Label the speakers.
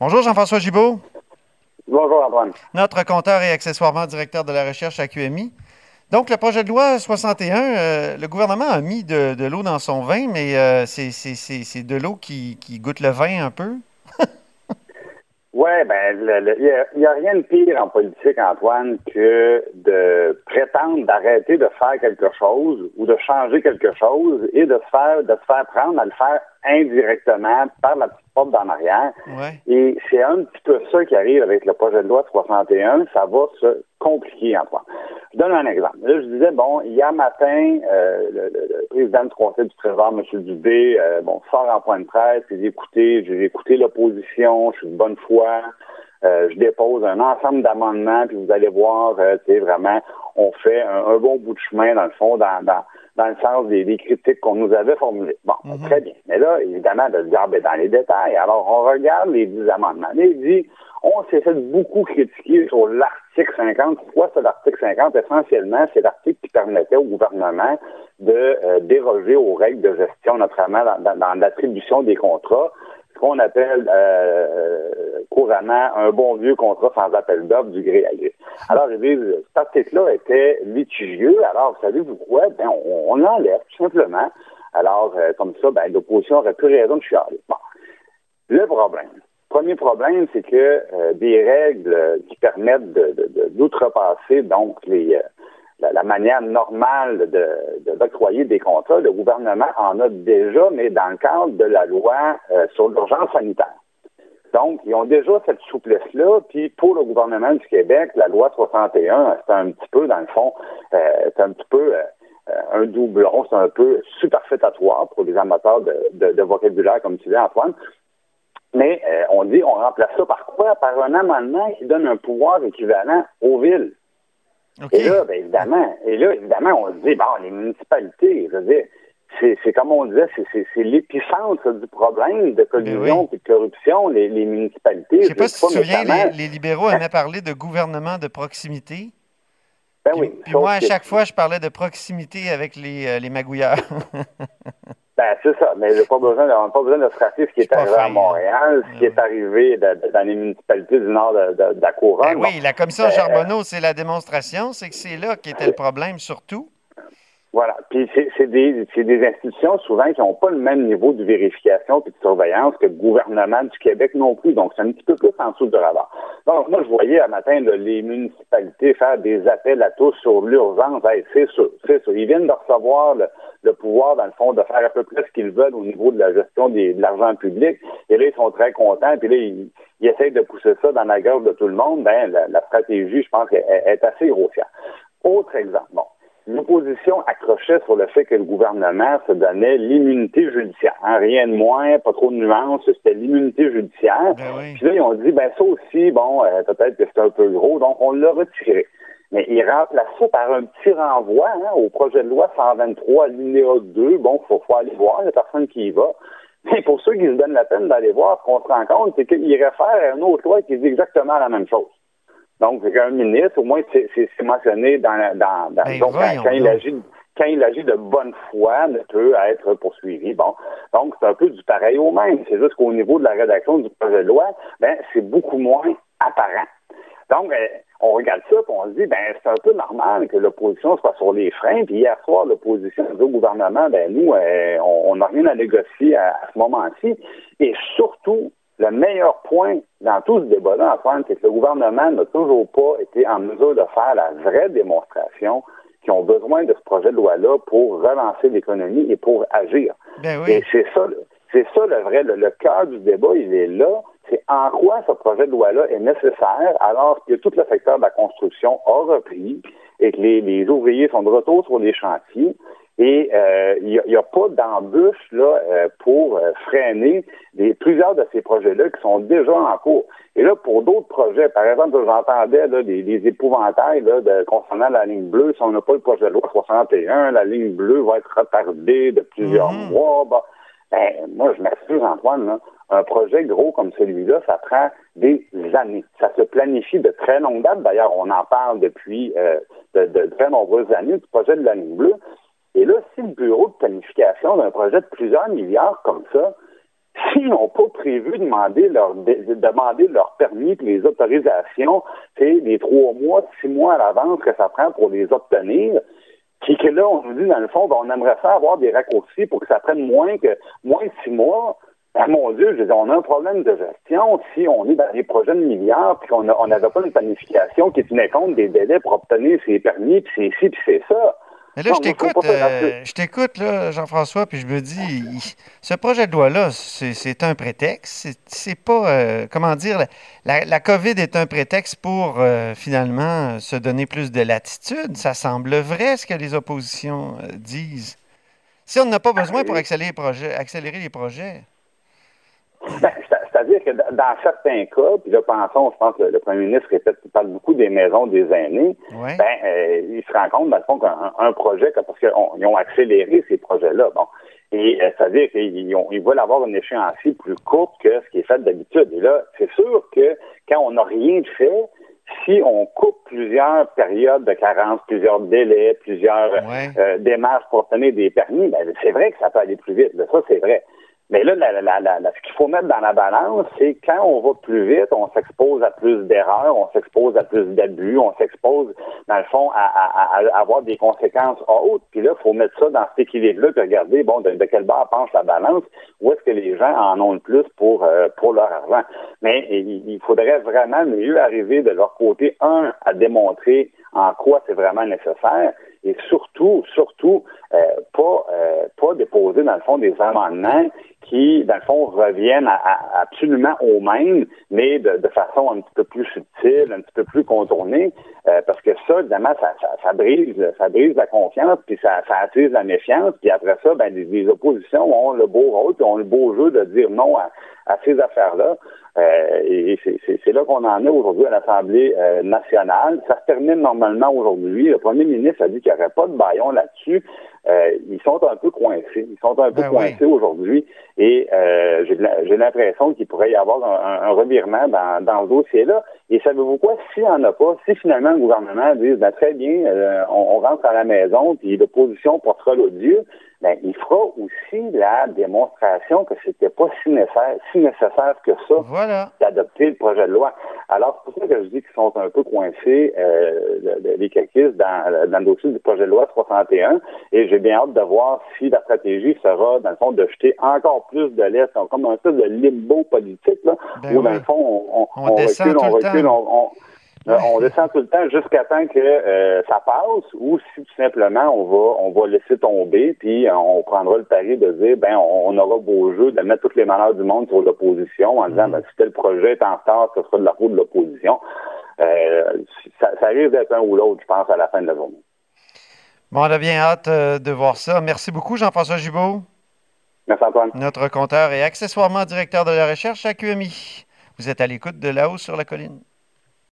Speaker 1: Bonjour Jean-François Gibault.
Speaker 2: Bonjour Antoine.
Speaker 1: Notre compteur et accessoirement directeur de la recherche à QMI. Donc, le projet de loi 61, euh, le gouvernement a mis de, l'eau dans son vin, mais euh, c'est de l'eau qui, qui, goûte le vin un peu.
Speaker 2: oui, ben, il n'y a, rien de pire en politique, Antoine, que de prétendre d'arrêter de faire quelque chose ou de changer quelque chose et de se faire, de se faire prendre à le faire indirectement par la petite porte d'en arrière. Et c'est un petit peu ça qui arrive avec le projet de loi 61. Ça va se compliquer, Antoine. Je donne un exemple. Là, je disais, bon, hier matin, euh, le, président du Conseil du Trésor, M. Dubé, euh, bon, sort en point de presse, j'ai écouté, j'ai écouté l'opposition, je suis de bonne foi, euh, je dépose un ensemble d'amendements, puis vous allez voir, tu sais, vraiment, on fait un, bon bout de chemin, dans le fond, dans, dans, dans le sens des, critiques qu'on nous avait formulées. Bon, mhm. très bien. Mais là, évidemment, de le garder dans les détails. Alors, on regarde les dix amendements. il dit, on s'est fait beaucoup critiquer sur l'article 50. Pourquoi c'est l'article 50? Essentiellement, c'est l'article qui permettait au gouvernement de euh, déroger aux règles de gestion, notamment dans, l'attribution des contrats, qu'on appelle euh, couramment un bon vieux contrat sans appel d'offres du gré à gré. Alors, ils disent, cet article-là était litigieux. Alors, vous savez pourquoi? Ben, on, l'enlève, tout simplement. Alors, euh, comme ça, ben, l'opposition aurait plus raison de chialer. Le problème, Premier problème, c'est que euh, des règles qui permettent d'outrepasser donc les, euh, la, manière normale de, d'octroyer des contrats, le gouvernement en a déjà, mais dans le cadre de la loi euh, sur l'urgence sanitaire. Donc, ils ont déjà cette souplesse-là, puis pour le gouvernement du Québec, la loi 61, c'est un petit peu, dans le fond, c'est un petit peu un doublon, c'est un peu superfétatoire pour les amateurs de, de vocabulaire, comme tu dis, Antoine. Mais euh, on dit, on remplace ça par quoi? Par un amendement qui donne un pouvoir équivalent aux villes. Et là, ben, évidemment, et là, évidemment, on se dit, bon, les municipalités, je veux dire, c'est comme on disait, c'est l'épicentre du problème de collusion et de corruption, les, municipalités.
Speaker 1: Je ne sais pas si tu te souviens, les, libéraux aimaient parler de gouvernement de proximité.
Speaker 2: Ben oui.
Speaker 1: Puis moi, à chaque fois, je parlais de proximité avec les, euh, les magouilleurs.
Speaker 2: Ben, c'est ça. Mais pas besoin, on n'a pas besoin de se rappeler ce qui est, arrivé à Montréal, ce qui est arrivé dans les municipalités du nord de, la couronne.
Speaker 1: Ben oui, la commission euh, Charbonneau, c'est la démonstration, c'est que c'est là qu'était le problème surtout.
Speaker 2: Voilà. Puis c'est des, des institutions souvent qui n'ont pas le même niveau de vérification et de surveillance que le gouvernement du Québec non plus. Donc, c'est un petit peu plus en dessous du radar. Donc, moi, je voyais à matin les municipalités faire des appels à tous sur l'urgence. c'est sûr, c'est. Ils viennent de recevoir le, pouvoir, dans le fond, de faire à peu près ce qu'ils veulent au niveau de la gestion de l'argent public. Et là, ils sont très contents. Puis là, ils, essayent de pousser ça dans la gueule de tout le monde. Ben, la, stratégie, je pense, est, est assez grossière. Autre exemple. Bon l'opposition accrochait sur le fait que le gouvernement se donnait l'immunité judiciaire. Hein, rien de moins, pas trop de nuances, c'était l'immunité judiciaire.
Speaker 1: Ben
Speaker 2: Puis là, ils ont dit, ben ça aussi, bon, euh, peut-être que c'est un peu gros, donc on l'a retiré. Mais il remplace ça par un petit renvoi hein, au projet de loi 123, linéa 2. Bon, il faut, aller voir, il n'y a personne qui y va. Mais pour ceux qui se donnent la peine d'aller voir, ce qu'on se rend compte, c'est qu'il réfère à une autre loi qui dit exactement la même chose. Donc, qu'un ministre, au moins, c'est mentionné dans, dans, dans ben, donc, quand, il agit quand il agit de bonne foi, ne peut être poursuivi. Bon, donc c'est un peu du pareil au même. C'est juste qu'au niveau de la rédaction du projet de loi, ben c'est beaucoup moins apparent. Donc, euh, on regarde ça et on se dit, ben c'est un peu normal que l'opposition soit sur les freins. Puis hier soir, l'opposition dit au gouvernement, ben nous, euh, on n'a rien à négocier à ce moment-ci. Et surtout, le meilleur point dans tout ce débat-là, Antoine, c'est que le gouvernement n'a toujours pas été en mesure de faire la vraie démonstration qu'ils ont besoin de ce projet de loi-là pour relancer l'économie et pour agir.
Speaker 1: Ben
Speaker 2: et c'est ça, c'est ça le vrai, le, cœur du débat, il est là. C'est en quoi ce projet de loi-là est nécessaire alors que tout le secteur de la construction a repris et que les, les ouvriers sont de retour sur les chantiers et euh, il n'y a, pas d'embûche là euh, pour euh, freiner des, plusieurs de ces projets-là qui sont déjà en cours. Et là, pour d'autres projets, par exemple, j'entendais là, des, des épouvantails là, de, concernant la ligne bleue. Si on n'a pas le projet de loi 61, la ligne bleue va être retardée de plusieurs mhm. mois. Bah, ben, moi, je m'assure, Antoine, là, un projet gros comme celui-là, ça prend des années. Ça se planifie de très longue date. D'ailleurs, on en parle depuis de, de, très nombreuses années du projet de la ligne bleue. Et là, si le bureau de planification d'un projet de plusieurs milliards comme ça, s'ils n'ont pas prévu de demander leur, de, demander leur permis et les autorisations, c'est les trois mois, six mois à l'avance que ça prend pour les obtenir, puis que là, on nous dit, dans le fond, ben, on aimerait ça avoir des raccourcis pour que ça prenne moins que moins de six mois. Ah mon Dieu, je dis, on a un problème de gestion si on est dans des projets de milliards puis qu'on n'avait pas une planification qui tenait compte des délais pour obtenir ses permis, puis c'est ci, puis c'est ça.
Speaker 1: Mais là, je t'écoute, euh, je t'écoute, là, Jean-François, puis je me dis, ce projet de loi-là, c'est un prétexte. C'est pas, euh, comment dire, la, la, COVID est un prétexte pour euh, finalement se donner plus de latitude. Ça semble vrai ce que les oppositions disent. Si on n'a pas besoin pour accélérer les projets, accélérer les projets.
Speaker 2: Ben, c'est-à-dire que dans certains cas, puis là, pensons, je pense que le premier ministre répète, parle beaucoup des maisons des aînés, ben, euh, il se rend compte, dans le fond, qu'un projet, parce qu'ils ont accéléré ces projets-là, bon, et euh, c'est-à-dire qu'ils ils veulent avoir une échéancier plus courte que ce qui est fait d'habitude. Et là, c'est sûr que quand on n'a rien fait, si on coupe plusieurs périodes de carence, plusieurs délais, plusieurs euh, démarches pour obtenir des permis, ben, c'est vrai que ça peut aller plus vite. Ça, c'est vrai. Mais là, la, la, la, ce qu'il faut mettre dans la balance, c'est quand on va plus vite, on s'expose à plus d'erreurs, on s'expose à plus d'abus, on s'expose, dans le fond, à, à, avoir des conséquences hautes. Puis là, il faut mettre ça dans cet équilibre-là, puis regarder, bon, de, quel bord penche la balance, où est-ce que les gens en ont le plus pour, euh, pour leur argent. Mais il, il faudrait vraiment mieux arriver de leur côté, un, à démontrer en quoi c'est vraiment nécessaire, et surtout, surtout, euh, pas, euh, pas déposer, dans le fond, des amendements qui, dans le fond, reviennent à, absolument au même, mais de, façon un petit peu plus subtile, un petit peu plus contournée, euh, parce que ça, évidemment, ça, ça, brise, ça brise la confiance, puis ça, ça attise la méfiance, puis après ça, ben, les, oppositions ont le beau rôle, puis ont le beau jeu de dire non à, à ces affaires-là. Euh, et c'est là qu'on en est aujourd'hui à l'Assemblée euh, nationale. Ça se termine normalement aujourd'hui. Le premier ministre a dit qu'il n'y aurait pas de baillon là-dessus. Euh, ils sont un peu coincés. Ils sont un peu ben coincés aujourd'hui. Et j'ai l'impression qu'il pourrait y avoir un, revirement dans, dans ce dossier-là. Et savez-vous quoi? S'il n'y en a pas, si finalement le gouvernement dit ben, très bien, on, on, rentre à la maison, puis l'opposition portera l'odieux, ben, il fera aussi la démonstration que c'était pas si nécessaire, si nécessaire que ça d'adopter le projet de loi. Alors, c'est pour ça que je dis qu'ils sont un peu coincés, euh, les caquistes, dans, dans le dossier du projet de loi 61, et j'ai bien hâte de voir si la stratégie sera, dans le fond, de jeter encore plus de l'Est, comme un peu de limbo politique, là, ben où, dans le fond, on, on, on recule, on recule, on euh, on descend tout le temps jusqu'à temps que euh, ça passe ou si tout simplement on va on va laisser tomber puis on prendra le pari de dire ben on, aura beau jeu de mettre toutes les malheurs du monde sur l'opposition en disant mm. ben, si tel projet est en retard, ce sera de la faute de l'opposition. Euh, ça, ça risque d'être un ou l'autre, je pense, à la fin de la journée.
Speaker 1: Bon, on a bien hâte de voir ça. Merci beaucoup, Jean-François Gibault.
Speaker 2: Merci, Antoine.
Speaker 1: Notre compteur et accessoirement directeur de la recherche à QMI. Vous êtes à l'écoute de là-haut sur la colline.